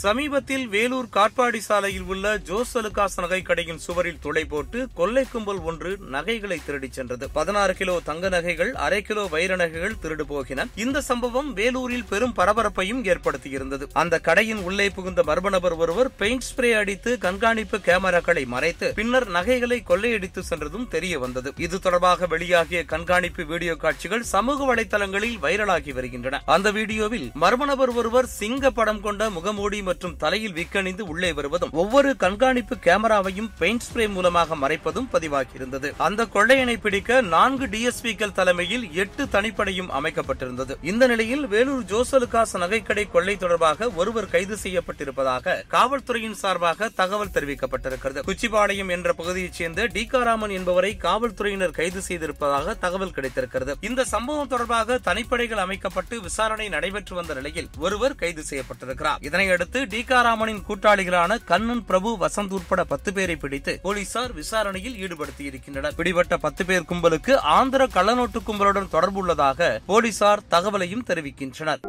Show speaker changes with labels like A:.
A: சமீபத்தில் வேலூர் காட்பாடி சாலையில் உள்ள ஜோஸ் அலுகாஸ் நகை கடையின் சுவரில் துளை போட்டு கொள்ளை கும்பல் ஒன்று நகைகளை திருடிச் சென்றது. பதினாறு கிலோ தங்க நகைகள் அரை கிலோ வைர நகைகள் திருடு போகின. இந்த சம்பவம் வேலூரில் பெரும் பரபரப்பையும் ஏற்படுத்தியிருந்தது. அந்த கடையின் உள்ளே புகுந்த மர்ம நபர் ஒருவர் பெயிண்ட் ஸ்ப்ரே அடித்து கண்காணிப்பு கேமராக்களை மறைத்து பின்னர் நகைகளை கொள்ளையடித்து சென்றதும் தெரிய வந்தது. இது தொடர்பாக வெளியாகிய கண்காணிப்பு வீடியோ காட்சிகள் சமூக வலைதளங்களில் வைரலாகி வருகின்றன. அந்த வீடியோவில் மர்ம நபர் ஒருவர் சிங்க படம் கொண்ட முகமூடி மற்றும் தலையில் விக்கணிந்து உள்ளே வருவதும் ஒவ்வொரு கண்காணிப்பு கேமராவையும் பெயிண்ட் ஸ்ப்ரே மூலமாக மறைப்பதும் பதிவாகியிருந்தது. அந்த கொள்ளையனை பிடிக்க நான்கு டிஎஸ்பிக்கள் தலைமையில் எட்டு தனிப்படையும் அமைக்கப்பட்டிருந்தது. இந்த நிலையில் வேலூர் ஜோசலுகாஸ் நகைக்கடை கொள்ளை தொடர்பாக ஒருவர் கைது செய்யப்பட்டிருப்பதாக காவல்துறையின் சார்பாக தகவல் தெரிவிக்கப்பட்டிருக்கிறது. குச்சிபாளையம் என்ற பகுதியைச் சேர்ந்த டிகாராமன் என்பவரை காவல்துறையினர் கைது செய்திருப்பதாக தகவல் கிடைத்திருக்கிறது. இந்த சம்பவம் தொடர்பாக தனிப்படைகள் அமைக்கப்பட்டு விசாரணை நடைபெற்று வந்த நிலையில் ஒருவர் கைது செய்யப்பட்டிருக்கிறார். இதனையடுத்து டிகாராமனின் கூட்டாளிகளான கண்ணன் பிரபு வசந்த் உட்பட பத்து பேரை பிடித்து போலீசார் விசாரணையில் ஈடுபடுத்தி இருக்கின்றனர் பிடிபட்ட பத்து பேர் கும்பலுக்கு ஆந்திர கள்ளநோட்டு கும்பலுடன் தொடர்புள்ளதாக போலீசார் தகவலையும் தெரிவிக்கின்றனர்.